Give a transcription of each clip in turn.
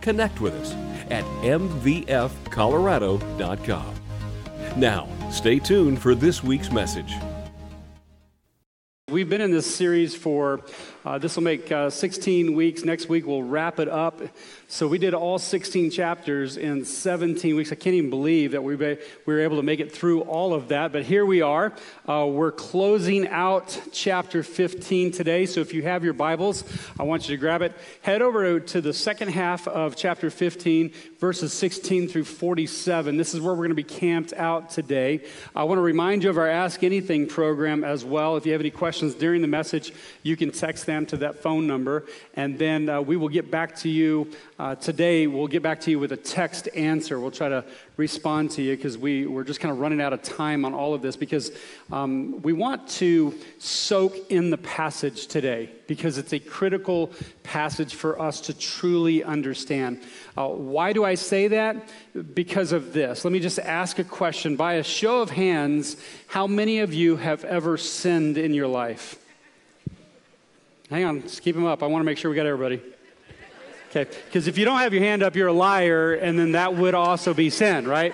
connect with us at mvfcolorado.com. Now, stay tuned for this week's message. We've been in this series for, uh, this will make uh, 16 weeks. Next week we'll wrap it up. So we did all 16 chapters in 17 weeks. I can't even believe that we, we were able to make it through all of that. But here we are. Uh, we're closing out chapter 15 today. So if you have your Bibles, I want you to grab it. Head over to the second half of chapter 15, verses 16 through 47. This is where we're going to be camped out today. I want to remind you of our Ask Anything program as well. If you have any questions during the message, you can text them to that phone number, and then uh, we will get back to you uh, today, we'll get back to you with a text answer. We'll try to respond to you because we, we're just kind of running out of time on all of this because um, we want to soak in the passage today because it's a critical passage for us to truly understand. Uh, why do I say that? Because of this. Let me just ask a question. By a show of hands, how many of you have ever sinned in your life? Hang on, just keep them up. I want to make sure we got everybody. Okay, because if you don't have your hand up, you're a liar, and then that would also be sin, right?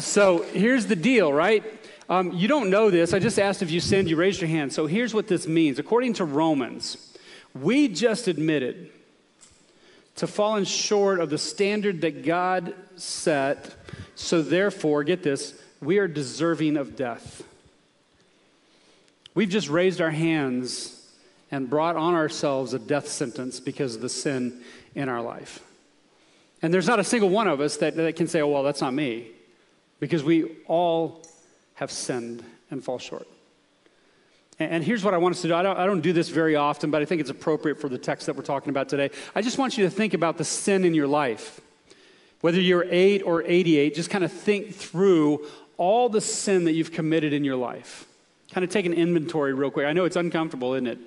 So here's the deal, right? Um, you don't know this. I just asked if you sinned, you raised your hand. So here's what this means. According to Romans, we just admitted to falling short of the standard that God set. So therefore, get this, we are deserving of death. We've just raised our hands and brought on ourselves a death sentence because of the sin in our life. And there's not a single one of us that, that can say, oh, well, that's not me, because we all have sinned and fall short. And, and here's what I want us to do I don't, I don't do this very often, but I think it's appropriate for the text that we're talking about today. I just want you to think about the sin in your life. Whether you're 8 or 88, just kind of think through all the sin that you've committed in your life. Kind of take an inventory real quick. I know it's uncomfortable, isn't it?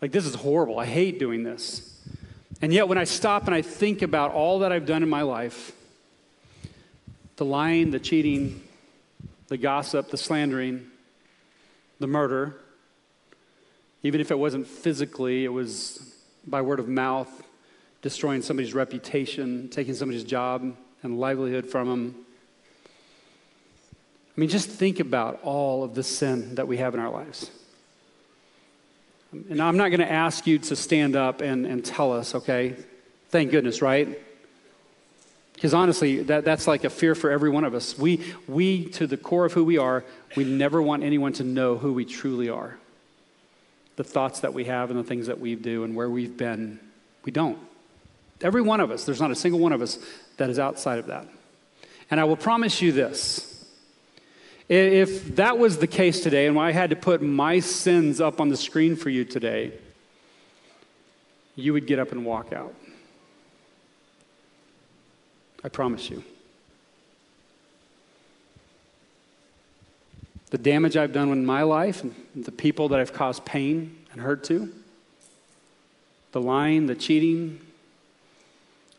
Like, this is horrible. I hate doing this. And yet, when I stop and I think about all that I've done in my life the lying, the cheating, the gossip, the slandering, the murder, even if it wasn't physically, it was by word of mouth, destroying somebody's reputation, taking somebody's job and livelihood from them. I mean, just think about all of the sin that we have in our lives. And I'm not going to ask you to stand up and, and tell us, okay? Thank goodness, right? Because honestly, that, that's like a fear for every one of us. We, we, to the core of who we are, we never want anyone to know who we truly are. The thoughts that we have and the things that we do and where we've been, we don't. Every one of us, there's not a single one of us that is outside of that. And I will promise you this if that was the case today, and I had to put my sins up on the screen for you today, you would get up and walk out. I promise you. The damage I've done in my life, and the people that I've caused pain and hurt to, the lying, the cheating,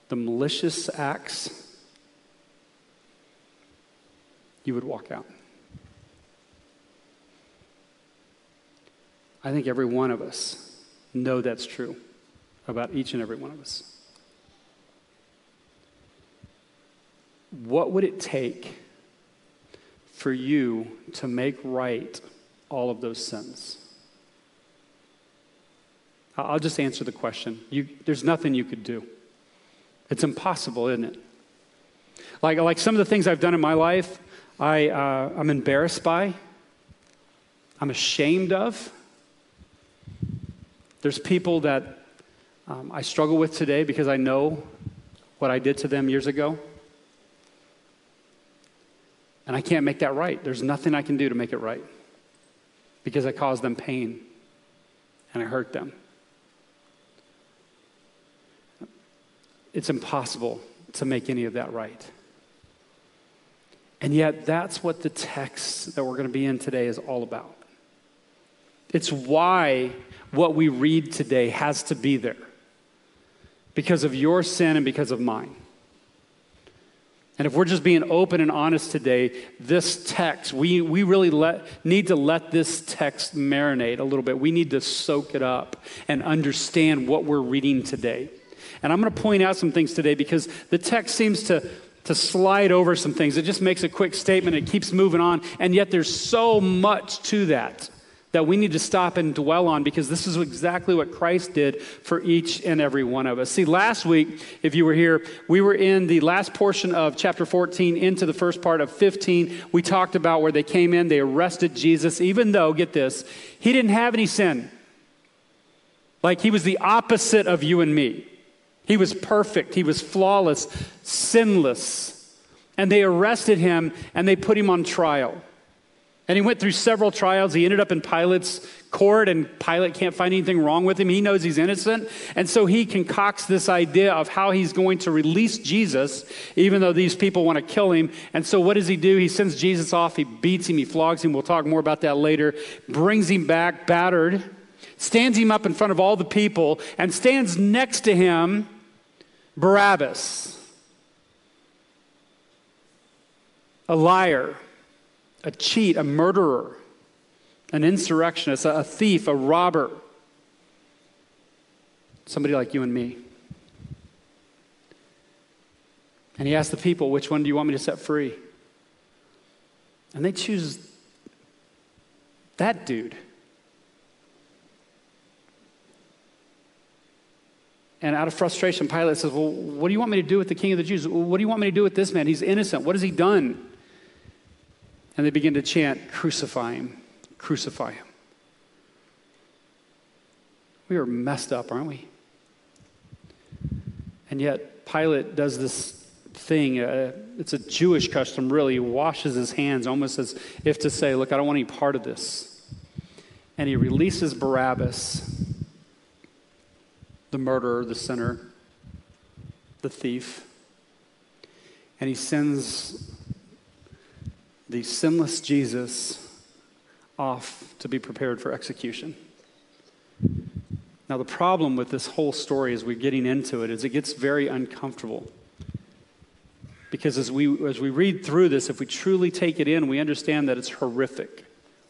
the malicious acts, you would walk out. I think every one of us know that's true about each and every one of us. What would it take for you to make right all of those sins? I'll just answer the question. You, there's nothing you could do. It's impossible, isn't it? Like, like some of the things I've done in my life, I, uh, I'm embarrassed by, I'm ashamed of. There's people that um, I struggle with today because I know what I did to them years ago. And I can't make that right. There's nothing I can do to make it right because I caused them pain and I hurt them. it's impossible to make any of that right. And yet, that's what the text that we're going to be in today is all about. It's why what we read today has to be there because of your sin and because of mine. And if we're just being open and honest today, this text, we, we really let, need to let this text marinate a little bit. We need to soak it up and understand what we're reading today. And I'm going to point out some things today because the text seems to, to slide over some things. It just makes a quick statement, it keeps moving on, and yet there's so much to that that we need to stop and dwell on because this is exactly what Christ did for each and every one of us. See, last week, if you were here, we were in the last portion of chapter 14 into the first part of 15. We talked about where they came in, they arrested Jesus, even though, get this, he didn't have any sin. Like he was the opposite of you and me. He was perfect, he was flawless, sinless. And they arrested him and they put him on trial. And he went through several trials. He ended up in Pilate's court, and Pilate can't find anything wrong with him. He knows he's innocent. And so he concocts this idea of how he's going to release Jesus, even though these people want to kill him. And so what does he do? He sends Jesus off. He beats him. He flogs him. We'll talk more about that later. Brings him back, battered, stands him up in front of all the people, and stands next to him Barabbas, a liar a cheat, a murderer, an insurrectionist, a, thief, a robber. Somebody like you and me. And he asked the people, Which one do you want me to set free? And they choose that dude. And out of frustration, Pilate says, Well, what do you want me to do with the king of the Jews? What do you want me to do with this man? He's innocent. What has he done? And they begin to chant, Crucify him, crucify him. We are messed up, aren't we? And yet, Pilate does this thing. Uh, it's a Jewish custom, really. He washes his hands almost as if to say, Look, I don't want any part of this. And he releases Barabbas, the murderer, the sinner, the thief. And he sends the sinless Jesus off to be prepared for execution. Now, the problem with this whole story as we're getting into it is it gets very uncomfortable. Because as we, as we read through this, if we truly take it in, we understand that it's horrific.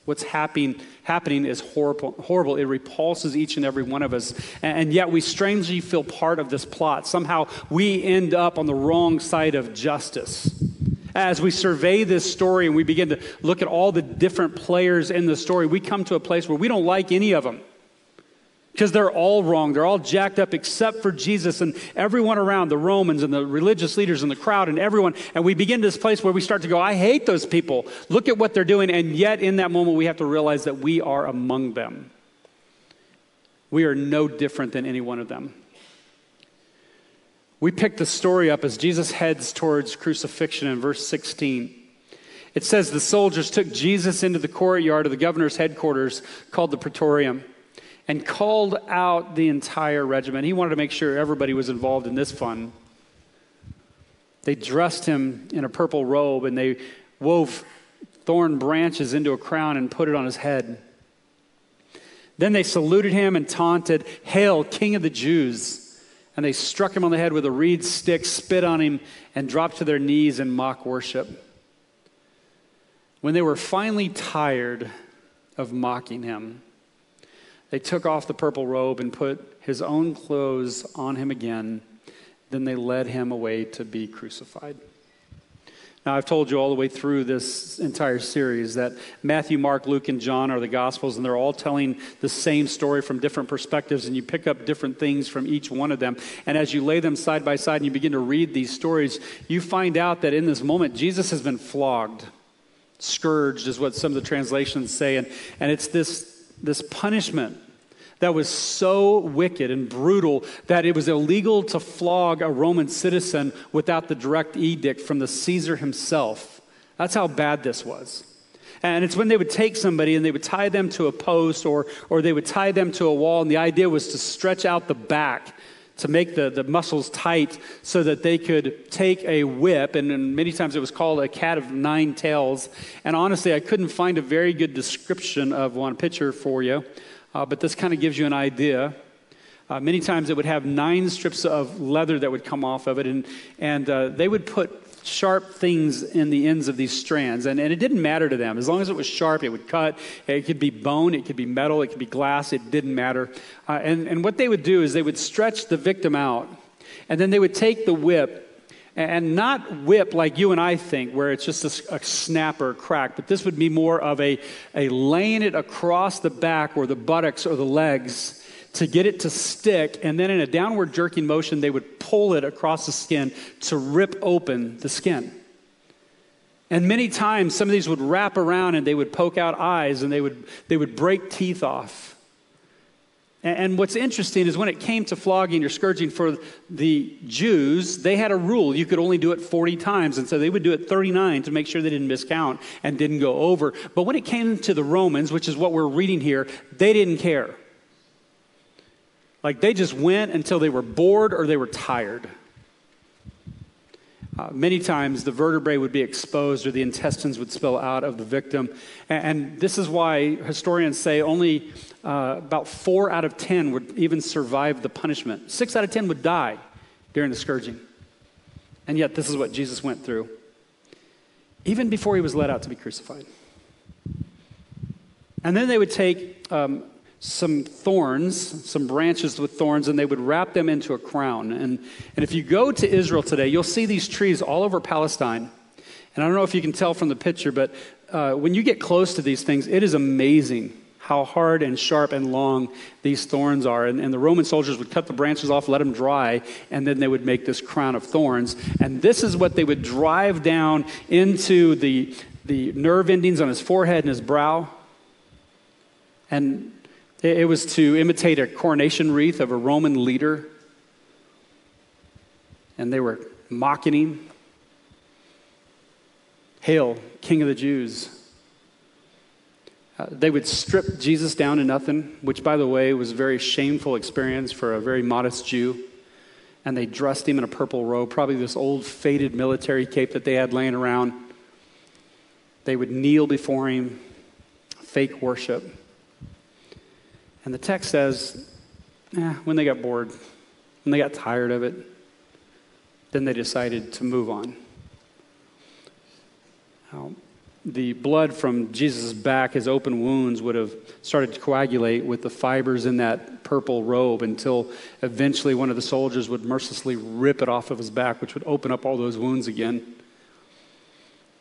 What's happening, happening is horrible, horrible. It repulses each and every one of us. And yet we strangely feel part of this plot. Somehow we end up on the wrong side of justice as we survey this story and we begin to look at all the different players in the story, we come to a place where we don't like any of them because they're all wrong. They're all jacked up except for Jesus and everyone around, the Romans and the religious leaders and the crowd and everyone. And we begin to this place where we start to go, I hate those people. Look at what they're doing. And yet, in that moment, we have to realize that we are among them. We are no different than any one of them. We pick the story up as Jesus heads towards crucifixion in verse 16. It says the soldiers took Jesus into the courtyard of the governor's headquarters called the Praetorium and called out the entire regiment. He wanted to make sure everybody was involved in this fun. They dressed him in a purple robe and they wove thorn branches into a crown and put it on his head. Then they saluted him and taunted, Hail, King of the Jews! And they struck him on the head with a reed stick, spit on him, and dropped to their knees in mock worship. When they were finally tired of mocking him, they took off the purple robe and put his own clothes on him again. Then they led him away to be crucified. Now, I've told you all the way through this entire series that Matthew, Mark, Luke, and John are the Gospels, and they're all telling the same story from different perspectives, and you pick up different things from each one of them. And as you lay them side by side and you begin to read these stories, you find out that in this moment, Jesus has been flogged. Scourged is what some of the translations say. And, and it's this, this punishment that was so wicked and brutal that it was illegal to flog a Roman citizen without the direct edict from the Caesar himself. That's how bad this was. And it's when they would take somebody and they would tie them to a post or, or they would tie them to a wall, and the idea was to stretch out the back to make the, the muscles tight so that they could take a whip, and, and many times it was called a cat of nine tails. And honestly, I couldn't find a very good description of one picture for you, uh, but this kind of gives you an idea. Uh, many times it would have nine strips of leather that would come off of it, and, and uh, they would put sharp things in the ends of these strands. And, and it didn't matter to them. As long as it was sharp, it would cut. It could be bone, it could be metal, it could be glass, it didn't matter. Uh, and, and what they would do is they would stretch the victim out, and then they would take the whip and not whip like you and I think, where it's just a, a, snap or a crack, but this would be more of a, a laying it across the back or the buttocks or the legs to get it to stick, and then in a downward jerking motion, they would pull it across the skin to rip open the skin. And many times, some of these would wrap around and they would poke out eyes and they would, they would break teeth off. And what's interesting is when it came to flogging or scourging for the Jews, they had a rule. You could only do it 40 times. And so they would do it 39 to make sure they didn't miscount and didn't go over. But when it came to the Romans, which is what we're reading here, they didn't care. Like they just went until they were bored or they were tired. Uh, many times the vertebrae would be exposed or the intestines would spill out of the victim. And, and this is why historians say only uh, about four out of ten would even survive the punishment. Six out of ten would die during the scourging. And yet, this is what Jesus went through, even before he was led out to be crucified. And then they would take um, some thorns, some branches with thorns, and they would wrap them into a crown. And, and if you go to Israel today, you'll see these trees all over Palestine. And I don't know if you can tell from the picture, but uh, when you get close to these things, it is amazing how hard and sharp and long these thorns are. And, and, the Roman soldiers would cut the branches off, let them dry, and then they would make this crown of thorns. And this is what they would drive down into the, the nerve endings on his forehead and his brow. And it was to imitate a coronation wreath of a Roman leader. And they were mocking him. Hail, King of the Jews. Uh, they would strip Jesus down to nothing, which, by the way, was a very shameful experience for a very modest Jew. And they dressed him in a purple robe, probably this old faded military cape that they had laying around. They would kneel before him, fake worship. And the text says, eh, when they got bored, when they got tired of it, then they decided to move on. The blood from Jesus' back, his open wounds, would have started to coagulate with the fibers in that purple robe until eventually one of the soldiers would mercilessly rip it off of his back, which would open up all those wounds again.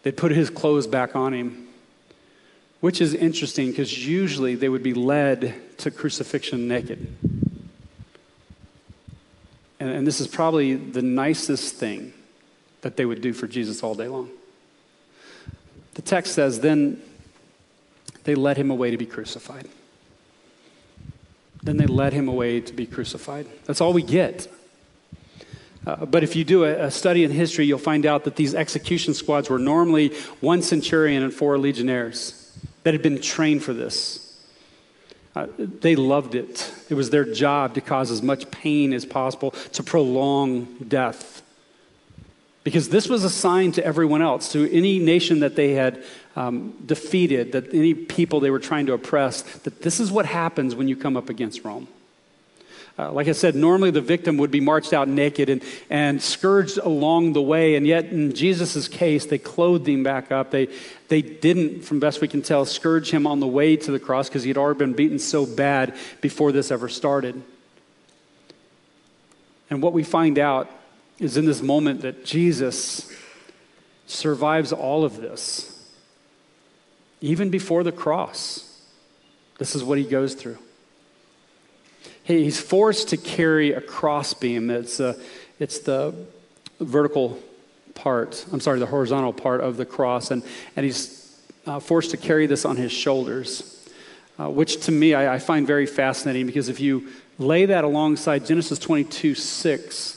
They'd put his clothes back on him which is interesting because usually they would be led to crucifixion naked. And, and, this is probably the nicest thing that they would do for Jesus all day long. The text says, Then they led him away to be crucified. Then they led him away to be crucified. That's all we get. Uh, but if you do a, a, study in history, you'll find out that these execution squads were normally one centurion and four legionnaires that had been trained for this. Uh, they loved it. It was their job to cause as much pain as possible, to prolong death. Because this was a sign to everyone else, to any nation that they had um, defeated, that any people they were trying to oppress, that this is what happens when you come up against Rome. Uh, like I said, normally the victim would be marched out naked and, and scourged along the way, and yet in Jesus' case, they clothed him back up. They, they didn't, from best we can tell, scourge him on the way to the cross because he had already been beaten so bad before this ever started. And what we find out is in this moment that Jesus survives all of this. Even before the cross, this is what he goes through he's forced to carry a crossbeam. It's, uh, it's the vertical part, I'm sorry, the horizontal part of the cross. And, and he's uh, forced to carry this on his shoulders, uh, which to me I, I, find very fascinating because if you lay that alongside Genesis 22 6,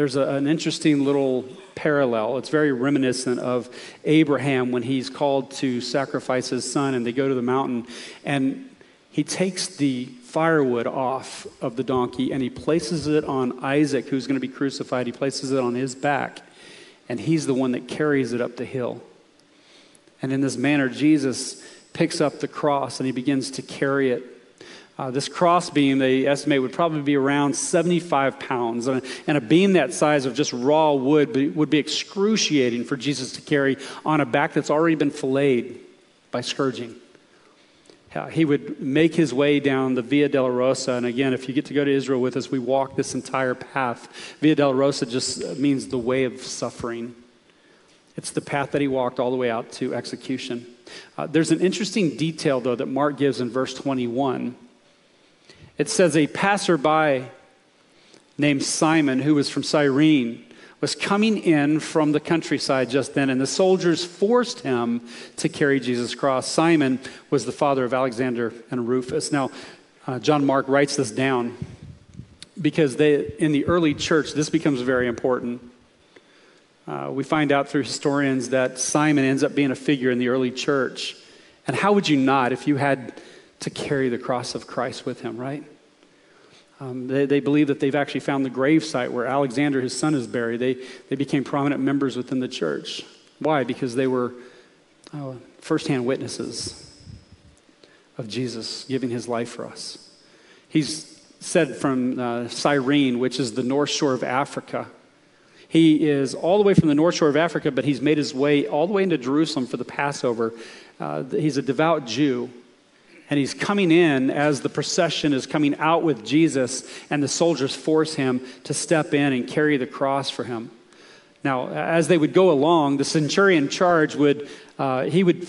there's a, an interesting little parallel. It's very reminiscent of Abraham when he's called to sacrifice his son and they go to the mountain. And he takes the firewood off of the donkey and he places it on Isaac, who's going to be crucified. He places it on his back, and he's the one that carries it up the hill. And in this manner, Jesus picks up the cross and he begins to carry it. Uh, this cross beam, they estimate, would probably be around 75 pounds. And a, and a beam that size of just raw wood be, would be excruciating for Jesus to carry on a back that's already been filleted by scourging. Uh, he would make his way down the Via Dolorosa. And again, if you get to go to Israel with us, we walk this entire path. Via Dolorosa just means the way of suffering. It's the path that he walked all the way out to execution. Uh, there's an interesting detail, though, that Mark gives in verse 21. It says, A passerby named Simon, who was from Cyrene, was coming in from the countryside just then, and the soldiers forced him to carry Jesus' cross. Simon was the father of Alexander and Rufus. Now, uh, John Mark writes this down because they, in the early church, this becomes very important. Uh, we find out through historians that Simon ends up being a figure in the early church. And how would you not if you had to carry the cross of Christ with him, right? Um, they, they, believe that they've actually found the grave site where Alexander, his son, is buried. They, they became prominent members within the church. Why? Because they were oh, firsthand witnesses of Jesus giving his life for us. He's said from uh, Cyrene, which is the north shore of Africa. He is all the way from the north shore of Africa, but he's made his way all the way into Jerusalem for the Passover. Uh, he's a devout Jew and he's coming in as the procession is coming out with Jesus, and the soldiers force him to step in and carry the cross for him. Now, as they would go along, the centurion charge would, uh, he would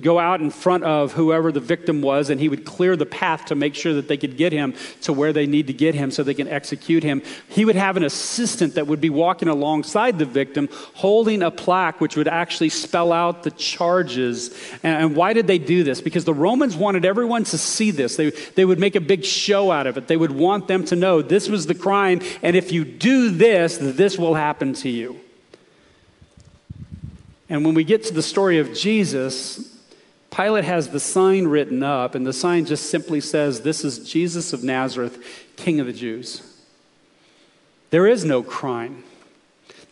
go out in front of whoever the victim was and he would clear the path to make sure that they could get him to where they need to get him so they can execute him. He would have an assistant that would be walking alongside the victim holding a plaque which would actually spell out the charges. And, why did they do this? Because the Romans wanted everyone to see this. They, they would make a big show out of it. They would want them to know this was the crime and if you do this, this will happen to you. And when we get to the story of Jesus, Pilate has the sign written up, and the sign just simply says, This is Jesus of Nazareth, King of the Jews. There is no crime,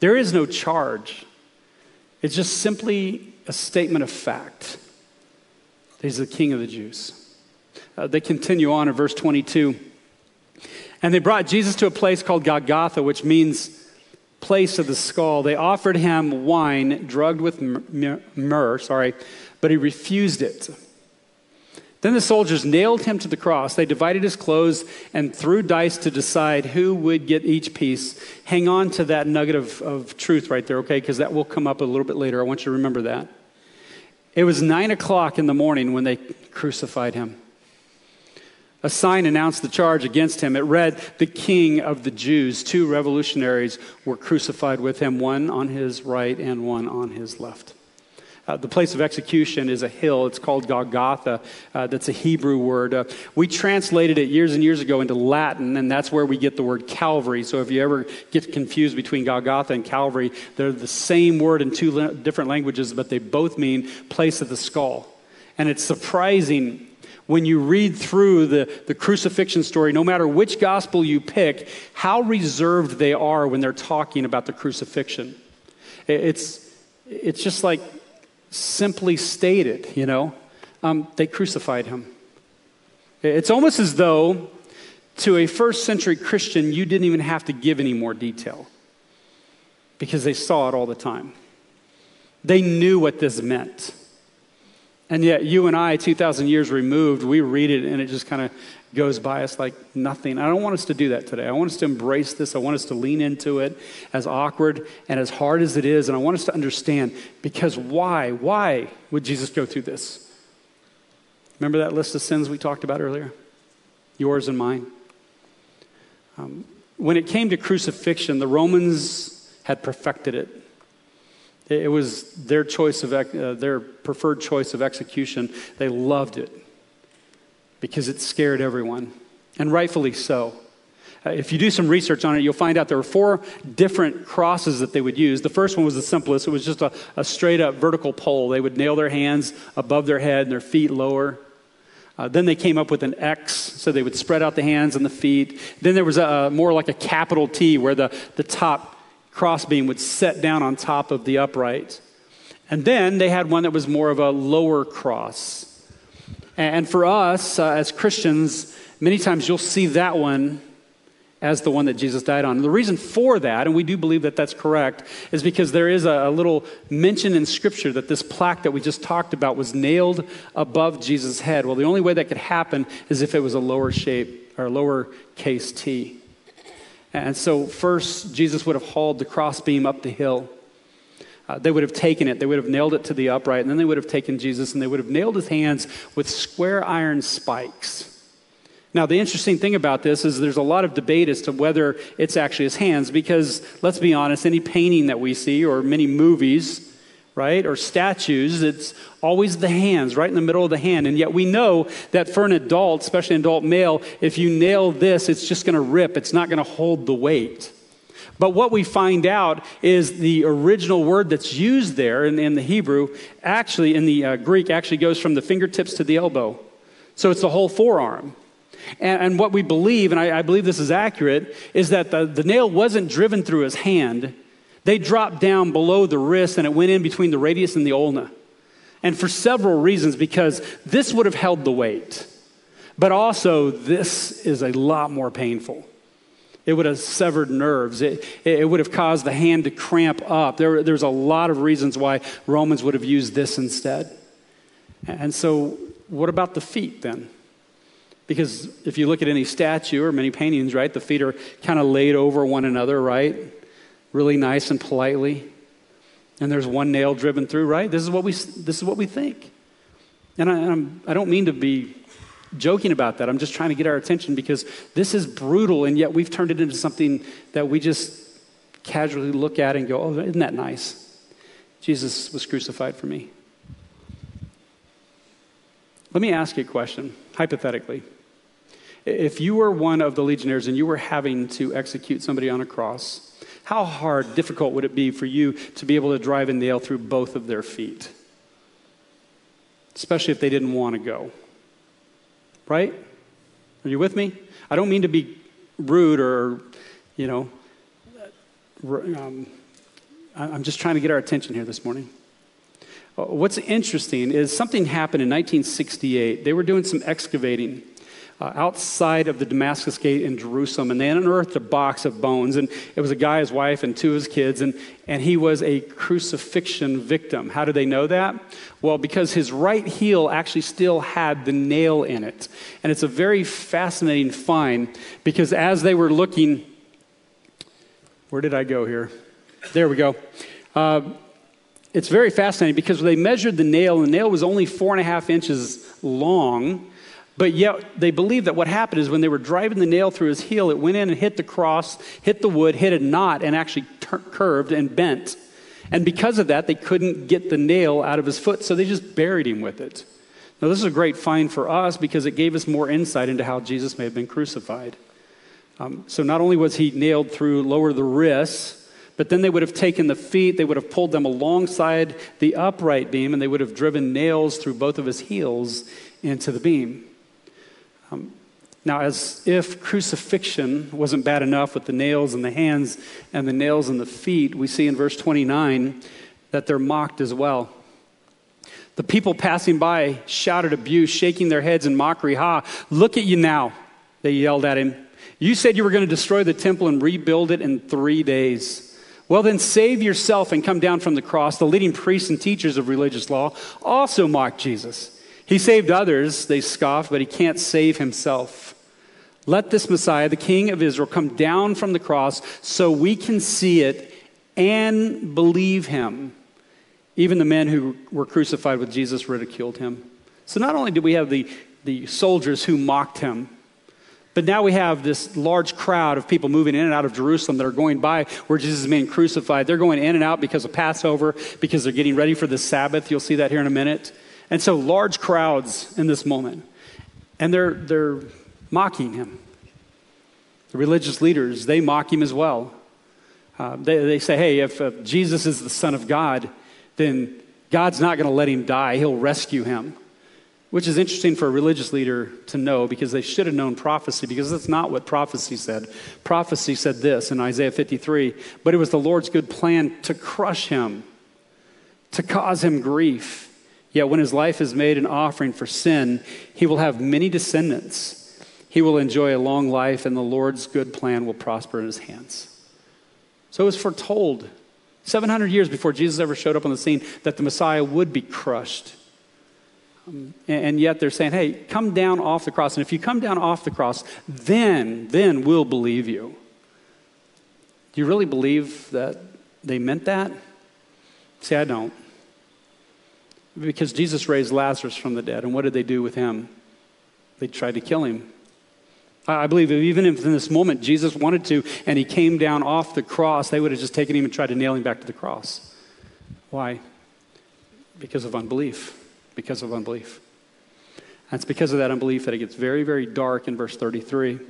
there is no charge. It's just simply a statement of fact. He's the King of the Jews. Uh, they continue on in verse 22. And they brought Jesus to a place called Golgotha, which means place of the skull. They offered him wine drugged with myrrh, sorry, but he refused it. Then the soldiers nailed him to the cross. They divided his clothes and threw dice to decide who would get each piece. Hang on to that nugget of, of truth right there, okay? Because that will come up a little bit later. I want you to remember that. It was nine o'clock in the morning when they crucified him. A sign announced the charge against him. It read, The King of the Jews. Two revolutionaries were crucified with him, one on his right and one on his left. Uh, the place of execution is a hill. It's called Golgotha. Uh, that's a Hebrew word. Uh, we translated it years and years ago into Latin, and that's where we get the word Calvary. So if you ever get confused between Golgotha and Calvary, they're the same word in two la- different languages, but they both mean place of the skull. And it's surprising when you read through the, the crucifixion story, no matter which gospel you pick, how reserved they are when they're talking about the crucifixion. It's, it's just like simply stated, you know, um, they crucified him. It's almost as though to a first century Christian, you didn't even have to give any more detail because they saw it all the time. They knew what this meant. And yet, you and I, 2,000 years removed, we read it and it just kind of goes by us like nothing. I don't want us to do that today. I want us to embrace this. I want us to lean into it as awkward and as hard as it is. And I want us to understand because why? Why would Jesus go through this? Remember that list of sins we talked about earlier? Yours and mine. Um, when it came to crucifixion, the Romans had perfected it. It was their choice of uh, their preferred choice of execution. They loved it because it scared everyone, and rightfully so. Uh, if you do some research on it, you'll find out there were four different crosses that they would use. The first one was the simplest. It was just a, a straight up vertical pole. They would nail their hands above their head and their feet lower. Uh, then they came up with an X, so they would spread out the hands and the feet. Then there was a, more like a capital T, where the, the top crossbeam would set down on top of the upright. And then they had one that was more of a lower cross. And for us uh, as Christians, many times you'll see that one as the one that Jesus died on. And the reason for that, and we do believe that that's correct, is because there is a, a, little mention in Scripture that this plaque that we just talked about was nailed above Jesus' head. Well, the only way that could happen is if it was a lower shape or lower case T. And so, first, Jesus would have hauled the crossbeam up the hill. Uh, they would have taken it, they would have nailed it to the upright, and then they would have taken Jesus and they would have nailed his hands with square iron spikes. Now, the interesting thing about this is there's a lot of debate as to whether it's actually his hands, because let's be honest, any painting that we see or many movies, right, or statues, it's always the hands, right in the middle of the hand. And yet we know that for an adult, especially an adult male, if you nail this, it's just going to rip, it's not going to hold the weight. But what we find out is the original word that's used there in, in the Hebrew, actually, in the uh, Greek, actually goes from the fingertips to the elbow. So it's the whole forearm. And, and what we believe, and I, I, believe this is accurate, is that the, the nail wasn't driven through his hand. They dropped down below the wrist and it went in between the radius and the ulna. And for several reasons, because this would have held the weight, but also this is a lot more painful. It would have severed nerves. It, it would have caused the hand to cramp up. There, there's a lot of reasons why Romans would have used this instead. And so, what about the feet then? Because if you look at any statue or many paintings, right, the feet are kind of laid over one another, right? Really nice and politely. And there's one nail driven through, right? This is what we, this is what we think. And I, I'm, I don't mean to be joking about that. I'm just trying to get our attention because this is brutal, and yet we've turned it into something that we just casually look at and go, oh, isn't that nice? Jesus was crucified for me. Let me ask you a question, hypothetically. If you were one of the legionnaires and you were having to execute somebody on a cross, how hard, difficult would it be for you to be able to drive a nail through both of their feet? Especially if they didn't want to go. Right? Are you with me? I don't mean to be rude or, you know, um, I'm just trying to get our attention here this morning. Uh, what's interesting is something happened in 1968. They were doing some excavating uh, outside of the Damascus Gate in Jerusalem, and they unearthed a box of bones. And it was a guy, his wife, and two of his kids, and, and he was a crucifixion victim. How do they know that? Well, because his right heel actually still had the nail in it. And it's a very fascinating find because as they were looking, where did I go here? There we go. Uh, it's very fascinating because they measured the nail, and the nail was only four and a half inches long. But yet, they believe that what happened is when they were driving the nail through his heel, it went in and hit the cross, hit the wood, hit a knot, and actually tur- curved and bent. And because of that, they couldn't get the nail out of his foot, so they just buried him with it. Now, this is a great find for us because it gave us more insight into how Jesus may have been crucified. Um, so, not only was he nailed through lower the wrists, but then they would have taken the feet, they would have pulled them alongside the upright beam, and they would have driven nails through both of his heels into the beam. Now, as if crucifixion wasn't bad enough with the nails in the hands and the nails in the feet, we see in verse 29 that they're mocked as well. The people passing by shouted abuse, shaking their heads in mockery. Ha, look at you now, they yelled at him. You said you were going to destroy the temple and rebuild it in three days. Well, then save yourself and come down from the cross. The leading priests and teachers of religious law also mocked Jesus. He saved others, they scoffed, but he can't save himself. Let this Messiah, the King of Israel, come down from the cross so we can see it and believe him. Even the men who were crucified with Jesus ridiculed him. So not only do we have the, the soldiers who mocked him, but now we have this large crowd of people moving in and out of Jerusalem that are going by where Jesus is being crucified. They're going in and out because of Passover, because they're getting ready for the Sabbath. You'll see that here in a minute. And so large crowds in this moment. And they're, they're mocking him. The religious leaders, they mock him as well. Uh, they, they say, hey, if uh, Jesus is the Son of God, then God's not going to let him die. He'll rescue him. which is interesting for a religious leader to know because they should have known prophecy because that's not what prophecy said. Prophecy said this in Isaiah 53 but it was the Lord's good plan to crush him, to cause him grief. Yet when his life is made an offering for sin, he will have many descendants. He will enjoy a long life, and the Lord's good plan will prosper in his hands. So it was foretold 700 years before Jesus ever showed up on the scene that the Messiah would be crushed um, and yet they're saying, hey, come down off the cross. And if you come down off the cross, then, then we'll believe you. Do you really believe that they meant that? See, I don't. Because Jesus raised Lazarus from the dead. And what did they do with him? They tried to kill him. I believe even if in this moment Jesus wanted to and he came down off the cross, they would have just taken him and tried to nail him back to the cross. Why? Because of unbelief because of unbelief. And it's because of that unbelief that it gets very, very dark in verse 33.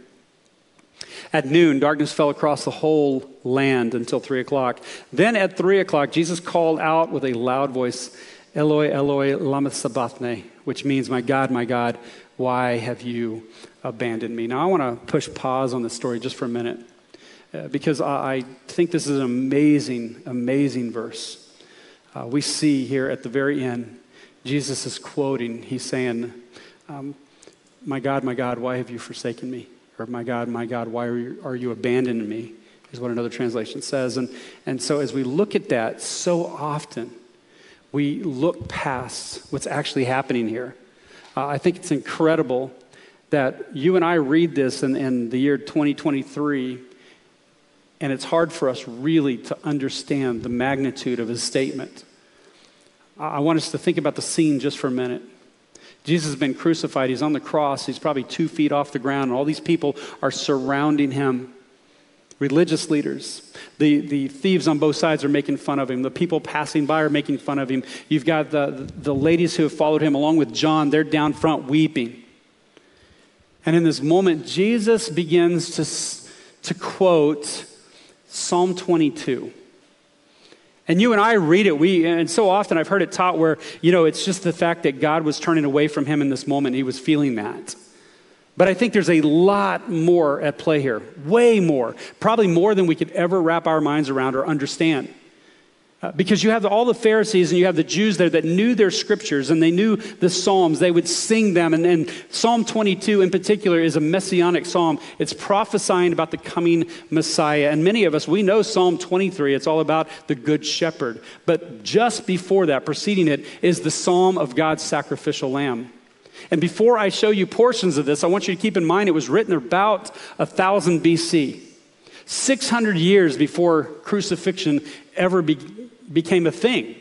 At noon, darkness fell across the whole land until 3 o'clock. Then at 3 o'clock, Jesus called out with a loud voice, Eloi, Eloi, lama sabachthani, which means, My God, my God, why have you abandoned me? Now, I want to push pause on this story just for a minute uh, because I, I, think this is an amazing, amazing verse. Uh, we see here at the very end Jesus is quoting, he's saying, um, My God, my God, why have you forsaken me? Or, My God, my God, why are you, are you abandoning me? Is what another translation says. And, and so, as we look at that, so often we look past what's actually happening here. Uh, I think it's incredible that you and I read this in, in the year 2023, and it's hard for us really to understand the magnitude of his statement. I want us to think about the scene just for a minute. Jesus has been crucified. He's on the cross. He's probably two feet off the ground. And all these people are surrounding him. Religious leaders. The, the thieves on both sides are making fun of him. The people passing by are making fun of him. You've got the, the ladies who have followed him along with John. They're down front weeping. And in this moment, Jesus begins to, to quote Psalm 22. And you and I read it, we, and so often I've heard it taught where, you know, it's just the fact that God was turning away from him in this moment. He was feeling that. But I think there's a lot more at play here, way more, probably more than we could ever wrap our minds around or understand. Uh, because you have all the Pharisees and you have the Jews there that knew their scriptures and they knew the Psalms. They would sing them. And, and Psalm 22 in particular is a messianic psalm. It's prophesying about the coming Messiah. And many of us, we know Psalm 23. It's all about the Good Shepherd. But just before that, preceding it, is the psalm of God's sacrificial lamb. And before I show you portions of this, I want you to keep in mind it was written about 1000 BC. 600 years before crucifixion ever be, became a thing.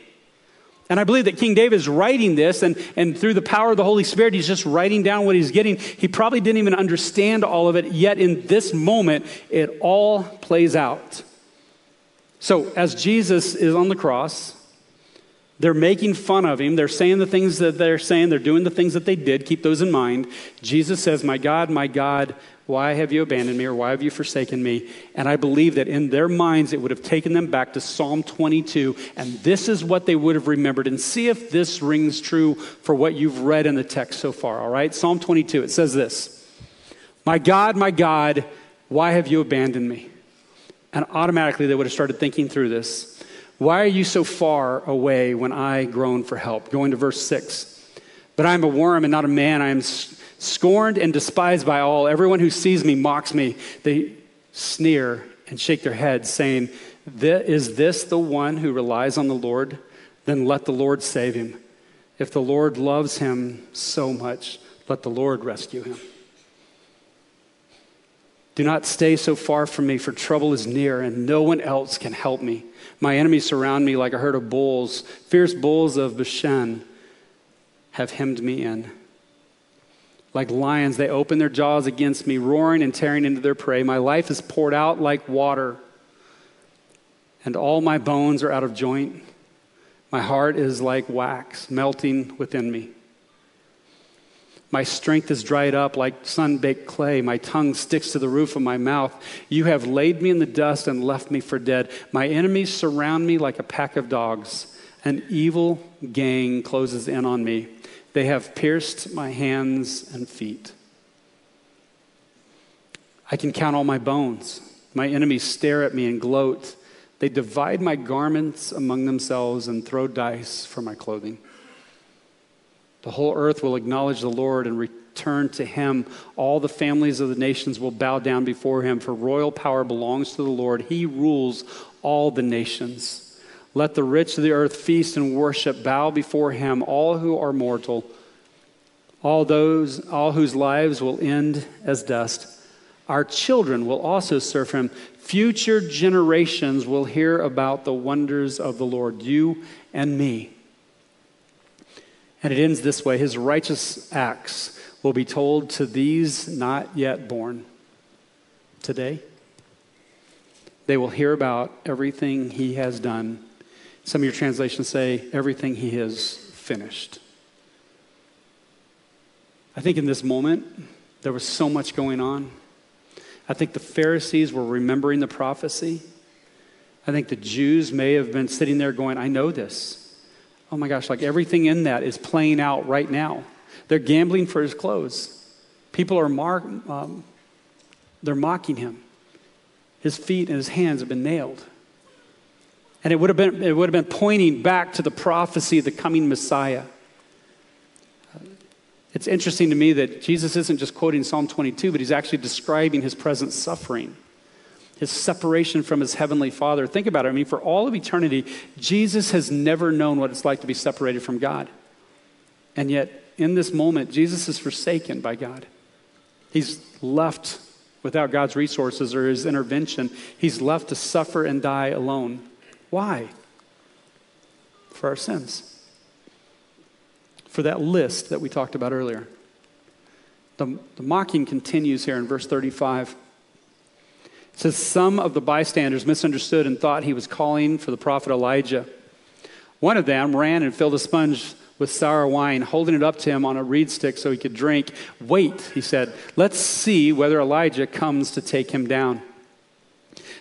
And I believe that King David is writing this, and, and through the power of the Holy Spirit, he's just writing down what he's getting. He probably didn't even understand all of it, yet in this moment, it all plays out. So, as Jesus is on the cross, they're making fun of him. They're saying the things that they're saying. They're doing the things that they did. Keep those in mind. Jesus says, My God, my God, why have you abandoned me or why have you forsaken me? And I believe that in their minds it would have taken them back to Psalm 22, and this is what they would have remembered. And see if this rings true for what you've read in the text so far, all right? Psalm 22, it says this My God, my God, why have you abandoned me? And automatically they would have started thinking through this. Why are you so far away when I groan for help? Going to verse 6. But I am a worm and not a man. I am scorned and despised by all. Everyone who sees me mocks me. They sneer and shake their heads, saying, Is this the one who relies on the Lord? Then let the Lord save him. If the Lord loves him so much, let the Lord rescue him. Do not stay so far from me, for trouble is near, and no one else can help me. My enemies surround me like a herd of bulls. Fierce bulls of Bashan have hemmed me in. Like lions, they open their jaws against me, roaring and tearing into their prey. My life is poured out like water, and all my bones are out of joint. My heart is like wax melting within me. My strength is dried up like sun baked clay. My tongue sticks to the roof of my mouth. You have laid me in the dust and left me for dead. My enemies surround me like a pack of dogs. An evil gang closes in on me. They have pierced my hands and feet. I can count all my bones. My enemies stare at me and gloat. They divide my garments among themselves and throw dice for my clothing. The whole earth will acknowledge the Lord and return to him. All the families of the nations will bow down before him, for royal power belongs to the Lord. He rules all the nations. Let the rich of the earth feast and worship, bow before him, all who are mortal, all those all whose lives will end as dust. Our children will also serve him. Future generations will hear about the wonders of the Lord, you and me. And it ends this way His righteous acts will be told to these not yet born. Today, they will hear about everything He has done some of your translations say, everything he has finished. I think in this moment, there was so much going on. I think the Pharisees were remembering the prophecy. I think the Jews may have been sitting there going, I know this. Oh my gosh, like everything in that is playing out right now. They're gambling for his clothes. People are mark, um, they're mocking him. His feet and his hands have been nailed. And it would have been, it would have been pointing back to the prophecy of the coming Messiah. It's interesting to me that Jesus isn't just quoting Psalm 22, but he's actually describing his present suffering, his separation from his heavenly Father. Think about it. I mean, for all of eternity, Jesus has never known what it's like to be separated from God. And yet, in this moment, Jesus is forsaken by God. He's left without God's resources or his intervention. He's left to suffer and die alone. Why? For our sins. For that list that we talked about earlier. The, the mocking continues here in verse 35. Says, Some of the bystanders misunderstood and thought he was calling for the prophet Elijah. One of them ran and filled a sponge with sour wine, holding it up to him on a reed stick so he could drink. Wait, he said, let's see whether Elijah comes to take him down.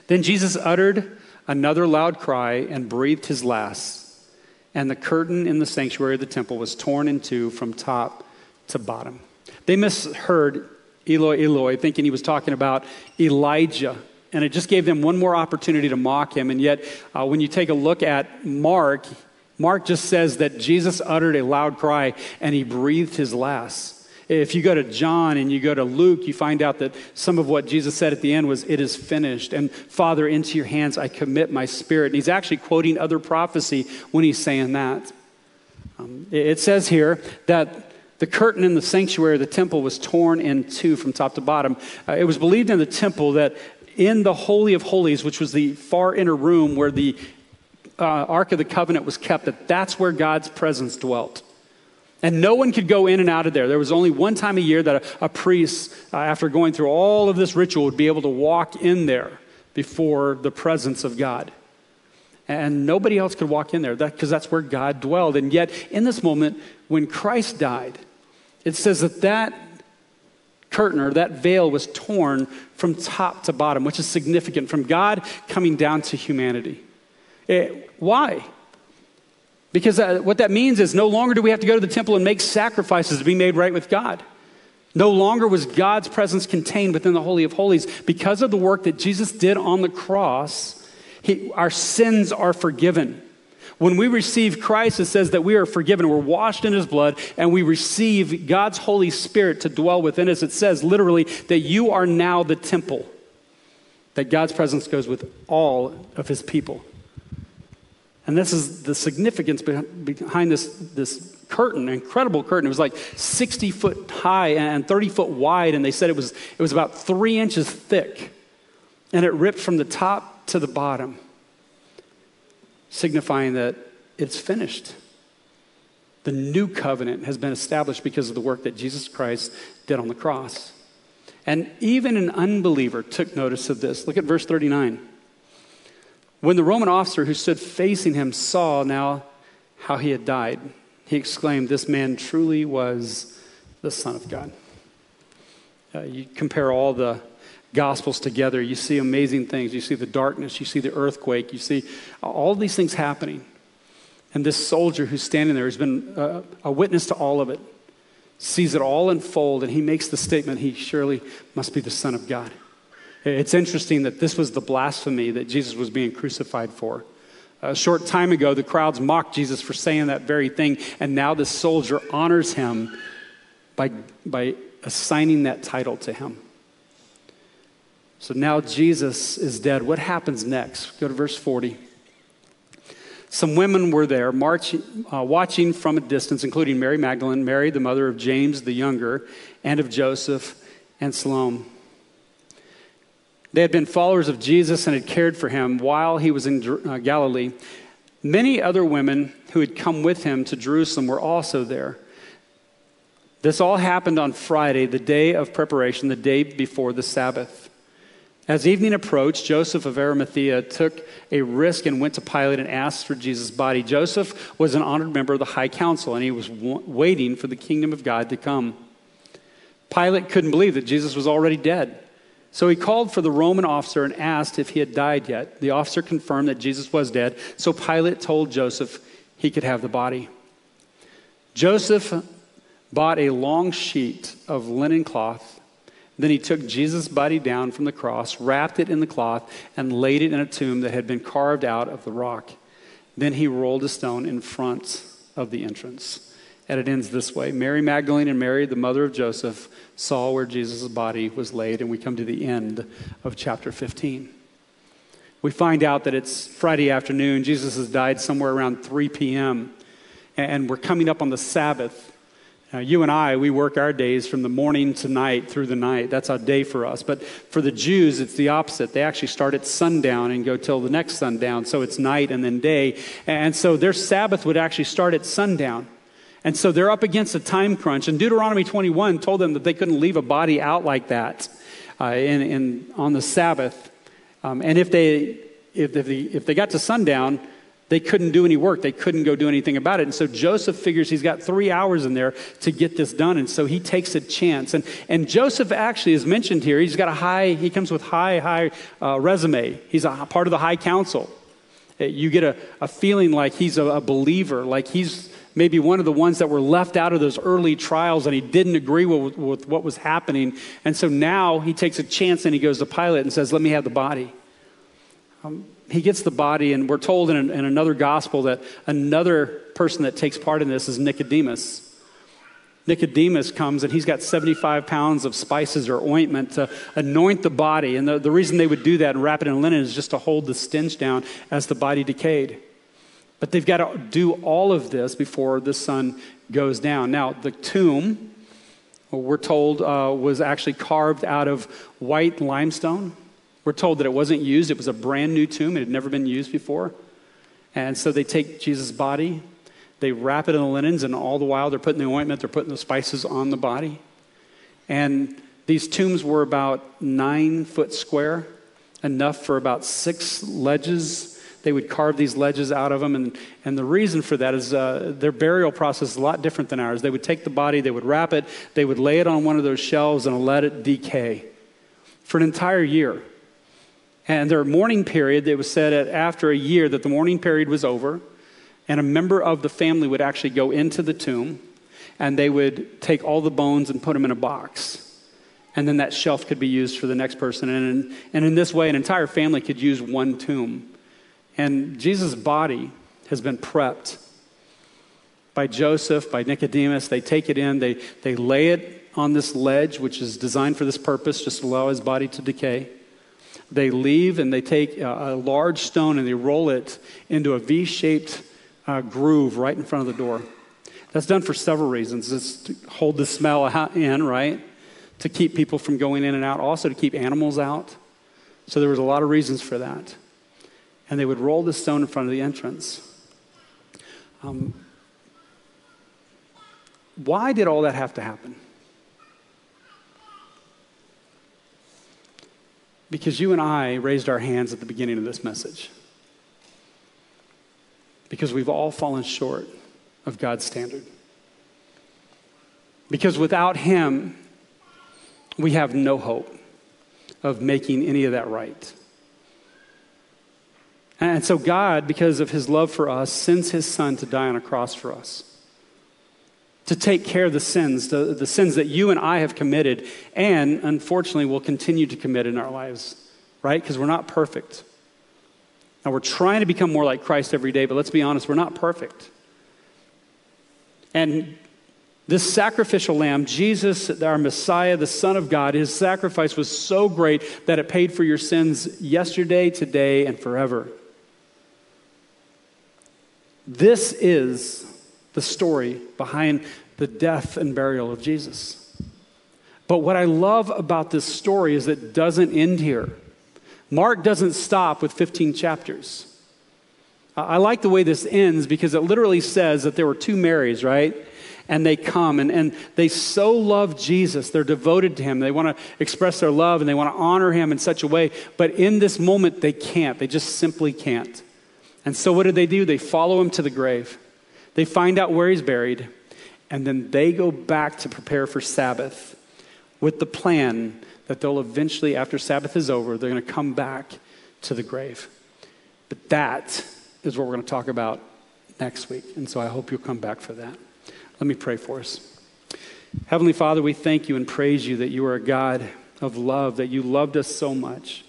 Then Jesus uttered another loud cry and breathed his last. And the curtain in the sanctuary of the temple was torn in two from top to bottom. They misheard Eloi, Eloi, thinking he was talking about Elijah. And it just gave them one more opportunity to mock him. And yet, uh, when you take a look at Mark, Mark just says that Jesus uttered a loud cry and he breathed his last. If you go to John and you go to Luke, you find out that some of what Jesus said at the end was, It is finished. And Father, into your hands I commit my spirit. And he's actually quoting other prophecy when he's saying that. Um, it says here that the curtain in the sanctuary of the temple was torn in two from top to bottom. Uh, it was believed in the temple that in the Holy of Holies, which was the far inner room where the uh, Ark of the Covenant was kept, that that's where God's presence dwelt. And no one could go in and out of there. There was only one time a year that a, a priest, uh, after going through all of this ritual, would be able to walk in there before the presence of God. And nobody else could walk in there because that, that's where God dwelled. And yet, in this moment, when Christ died, it says that that curtain or that veil was torn from top to bottom, which is significant from God coming down to humanity. It, eh, why? Because uh, what that means is no longer do we have to go to the temple and make sacrifices to be made right with God. No longer was God's presence contained within the Holy of Holies. Because of the work that Jesus did on the cross, he, our sins are forgiven. When we receive Christ, it says that we are forgiven. We're washed in his blood, and we receive God's Holy Spirit to dwell within us. It says literally that you are now the temple, that God's presence goes with all of his people. And this is the significance behind this, this curtain, incredible curtain. It was like 60 foot high and 30 foot wide, and they said it was, it was about three inches thick. And it ripped from the top to the bottom, signifying that it's finished. The new covenant has been established because of the work that Jesus Christ did on the cross. And even an unbeliever took notice of this. Look at verse 39. When the Roman officer who stood facing him saw now how he had died, he exclaimed, This man truly was the Son of God. Uh, you compare all the Gospels together, you see amazing things. You see the darkness, you see the earthquake, you see all these things happening. And this soldier who's standing there has been a, a witness to all of it, sees it all unfold, and he makes the statement he surely must be the Son of God. It's interesting that this was the blasphemy that Jesus was being crucified for. A short time ago, the crowds mocked Jesus for saying that very thing, and now this soldier honors him by, by assigning that title to him. So now Jesus is dead. What happens next? Go to verse 40. Some women were there marching, uh, watching from a distance, including Mary Magdalene, Mary, the mother of James the younger, and of Joseph and Salome. They had been followers of Jesus and had cared for him while he was in uh, Galilee. Many other women who had come with him to Jerusalem were also there. This all happened on Friday, the day of preparation, the day before the Sabbath. As evening approached, Joseph of Arimathea took a risk and went to Pilate and asked for Jesus' body. Joseph was an honored member of the high council, and he was waiting for the kingdom of God to come. Pilate couldn't believe that Jesus was already dead. So he called for the Roman officer and asked if he had died yet. The officer confirmed that Jesus was dead, so Pilate told Joseph he could have the body. Joseph bought a long sheet of linen cloth. Then he took Jesus' body down from the cross, wrapped it in the cloth, and laid it in a tomb that had been carved out of the rock. Then he rolled a stone in front of the entrance. And it ends this way Mary Magdalene and Mary, the mother of Joseph, saw where Jesus' body was laid, and we come to the end of chapter 15. We find out that it's Friday afternoon. Jesus has died somewhere around 3 p.m., and we're coming up on the Sabbath. Now, you and I, we work our days from the morning to night through the night. That's a day for us. But for the Jews, it's the opposite. They actually start at sundown and go till the next sundown. So it's night and then day. And so their Sabbath would actually start at sundown. And so they're up against a time crunch. And Deuteronomy 21 told them that they couldn't leave a body out like that uh, in, in, on the Sabbath. Um, and if they, if, if, they, if they got to sundown, they couldn't do any work. They couldn't go do anything about it. And so Joseph figures he's got three hours in there to get this done. And so he takes a chance. And, and Joseph actually is mentioned here. He's got a high, he comes with high, high uh, resume. He's a part of the high council. Uh, you get a, a feeling like he's a, a believer, like he's maybe one of the ones that were left out of those early trials and he didn't agree with, with, what was happening. And so now he takes a chance and he goes to Pilate and says, Let me have the body. Um, he gets the body, and we're told in, in another gospel that another person that takes part in this is Nicodemus. Nicodemus comes and he's got 75 pounds of spices or ointment to anoint the body. And the, the reason they would do that and wrap it in linen is just to hold the stench down as the body decayed. But they've got to do all of this before the sun goes down. Now, the tomb, we're told, uh, was actually carved out of white limestone. We're told that it wasn't used, it was a brand new tomb, it had never been used before. And so they take Jesus' body, they wrap it in the linens, and all the while they're putting the ointment, they're putting the spices on the body. And these tombs were about nine foot square, enough for about six ledges they would carve these ledges out of them. And, and the reason for that is uh, their burial process is a lot different than ours. They would take the body, they would wrap it, they would lay it on one of those shelves and let it decay for an entire year. And their mourning period, it was said after a year that the mourning period was over, and a member of the family would actually go into the tomb and they would take all the bones and put them in a box. And then that shelf could be used for the next person. And in, and in this way, an entire family could use one tomb. And Jesus' body has been prepped by Joseph, by Nicodemus. They take it in, they, they lay it on this ledge, which is designed for this purpose, just to allow his body to decay. They leave and they take a, a large stone and they roll it into a V shaped uh, groove right in front of the door. That's done for several reasons. It's to hold the smell in, right? To keep people from going in and out, also to keep animals out. So there was a lot of reasons for that and they would roll the stone in front of the entrance. Um, why did all that have to happen? Because you and I raised our hands at the beginning of this message. Because we've all fallen short of God's standard. Because without Him, we have no hope of making any of that right. And so, God, because of his love for us, sends his son to die on a cross for us. To take care of the sins, the, the sins that you and I have committed, and unfortunately will continue to commit in our lives, right? Because we're not perfect. Now, we're trying to become more like Christ every day, but let's be honest, we're not perfect. And this sacrificial lamb, Jesus, our Messiah, the Son of God, his sacrifice was so great that it paid for your sins yesterday, today, and forever. This is the story behind the death and burial of Jesus. But what I love about this story is it doesn't end here. Mark doesn't stop with 15 chapters. I like the way this ends because it literally says that there were two Marys, right? And they come and, and they so love Jesus. They're devoted to him. They want to express their love and they want to honor him in such a way. But in this moment, they can't. They just simply can't. And so what do they do? They follow him to the grave. They find out where he's buried. And then they go back to prepare for Sabbath with the plan that they'll eventually, after Sabbath is over, they're going to come back to the grave. But that is what we're going to talk about next week. And so I hope you'll come back for that. Let me pray for us. Heavenly Father, we thank you and praise you that you are a God of love, that you loved us so much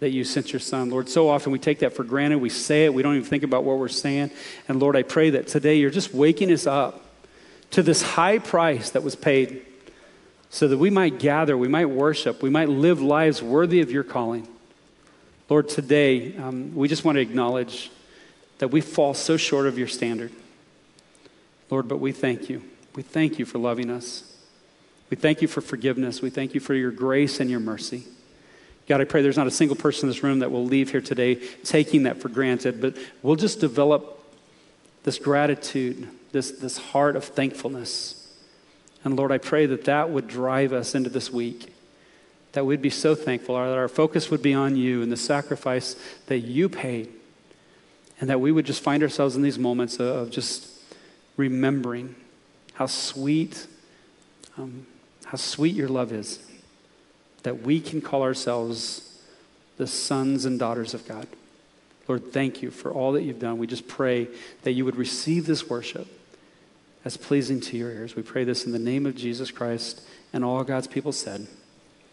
that you sent your son. Lord, so often we take that for granted. We say it, we don't even think about what we're saying. And Lord, I pray that today you're just waking us up to this high price that was paid so that we might gather, we might worship, we might live lives worthy of your calling. Lord, today um, we just want to acknowledge that we fall so short of your standard. Lord, but we thank you. We thank you for loving us. We thank you for forgiveness. We thank you for your grace and your mercy. God, I pray there's not a single person in this room that will leave here today taking that for granted, but we'll just develop this gratitude, this, this heart of thankfulness. And Lord, I pray that that would drive us into this week, that we'd be so thankful, that our focus would be on you and the sacrifice that you paid, and that we would just find ourselves in these moments of just remembering how sweet, um, how sweet your love is that we can call ourselves the sons and daughters of God. Lord, thank you for all that you've done. We just pray that you would receive this worship as pleasing to your ears. We pray this in the name of Jesus Christ and all God's people said.